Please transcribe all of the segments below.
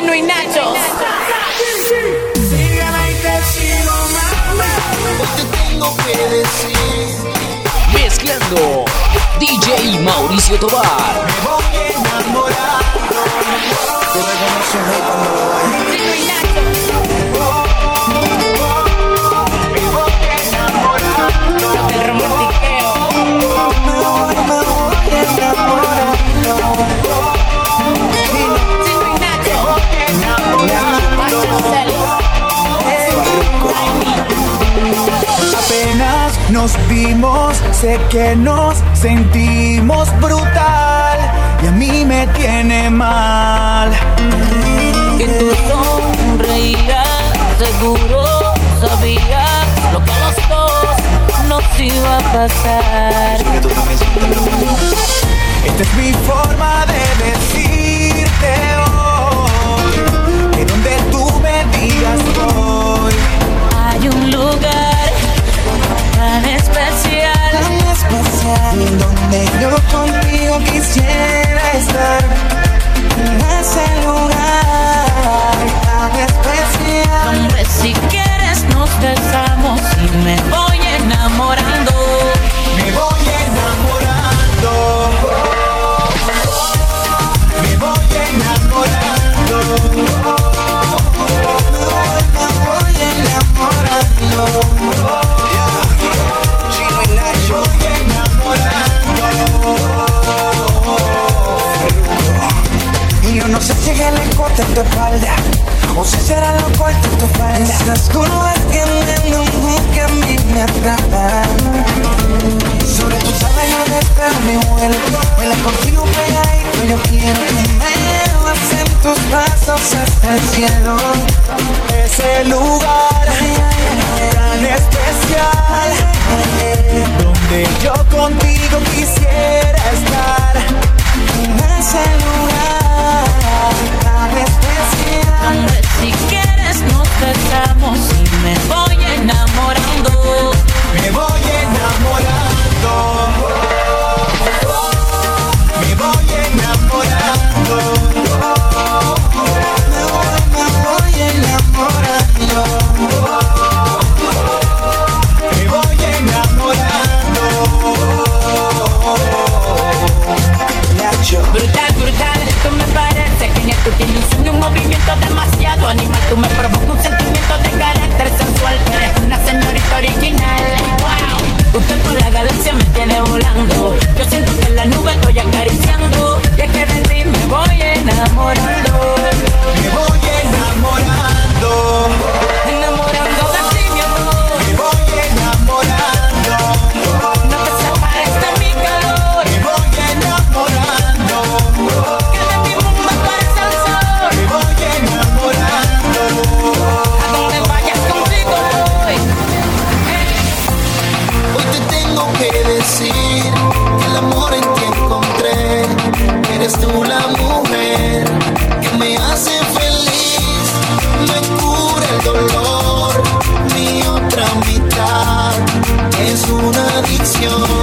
Chino y Mezclando DJ Mauricio Tobar. Me voy enamorando. nos vimos, sé que nos sentimos brutal y a mí me tiene mal. Que tú sonreías, seguro sabías lo que a los dos nos iba a pasar. Esta es mi forma de decirte hoy O se será lo corto tu falda. Estas curvas tienen un look que a mí me atrapa Sobre tu sábana yo despego mi vuelo Vuela contigo pegadito yo quiero. Que me en tus brazos hasta el cielo. Ese lugar tan especial. Donde yo contigo quisiera estar en ese lugar, tal vez te dolor, mi otra mitad es una adicción.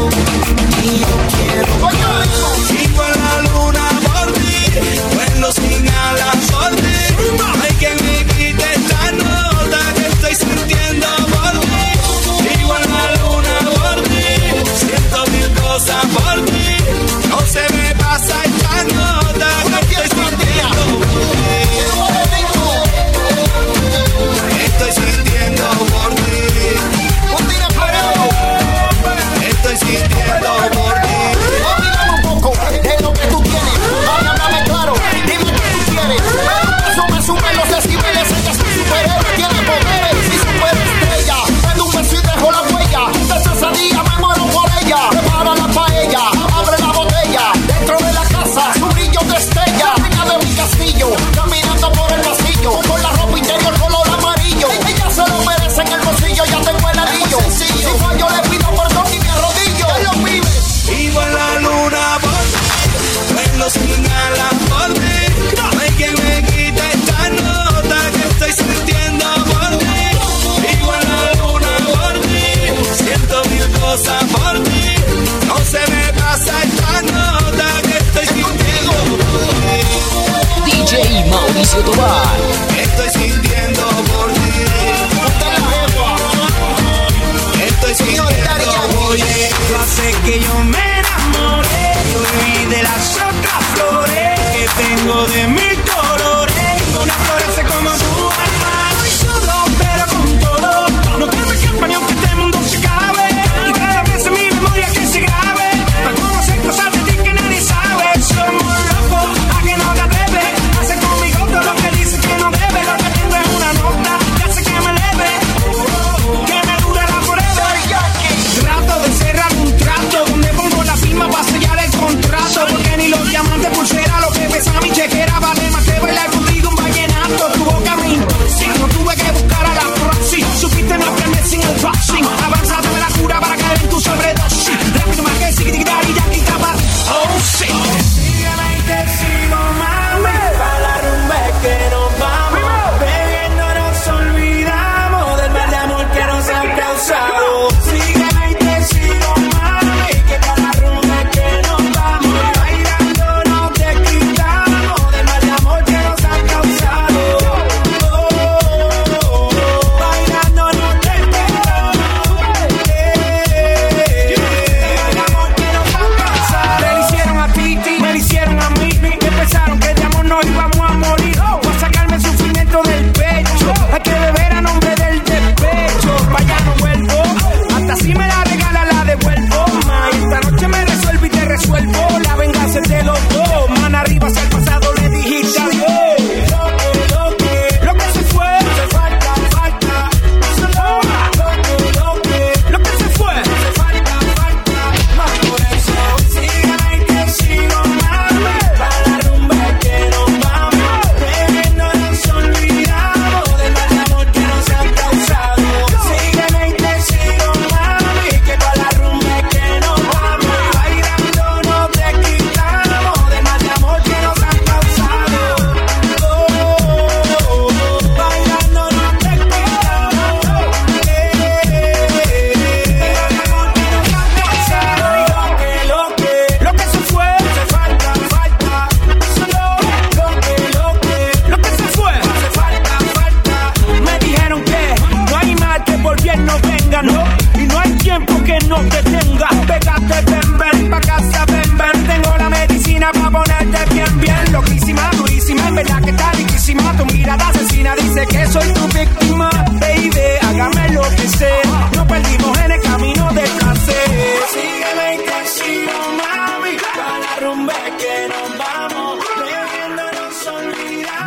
por bien no vengan, no. Y no hay tiempo que no te tenga. Pégate, ven, ven, pa' casa, ven, ven. Tengo la medicina pa' ponerte bien, bien. Loquísima, durísima, en verdad que está riquísima. Tu mirada asesina dice que soy tu víctima. Baby, hágame lo que sea. Nos perdimos en el camino de placer. Sígueme y te sigo, mami. Para rumbe que nos vamos.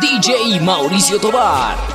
DJ Mauricio Tobar.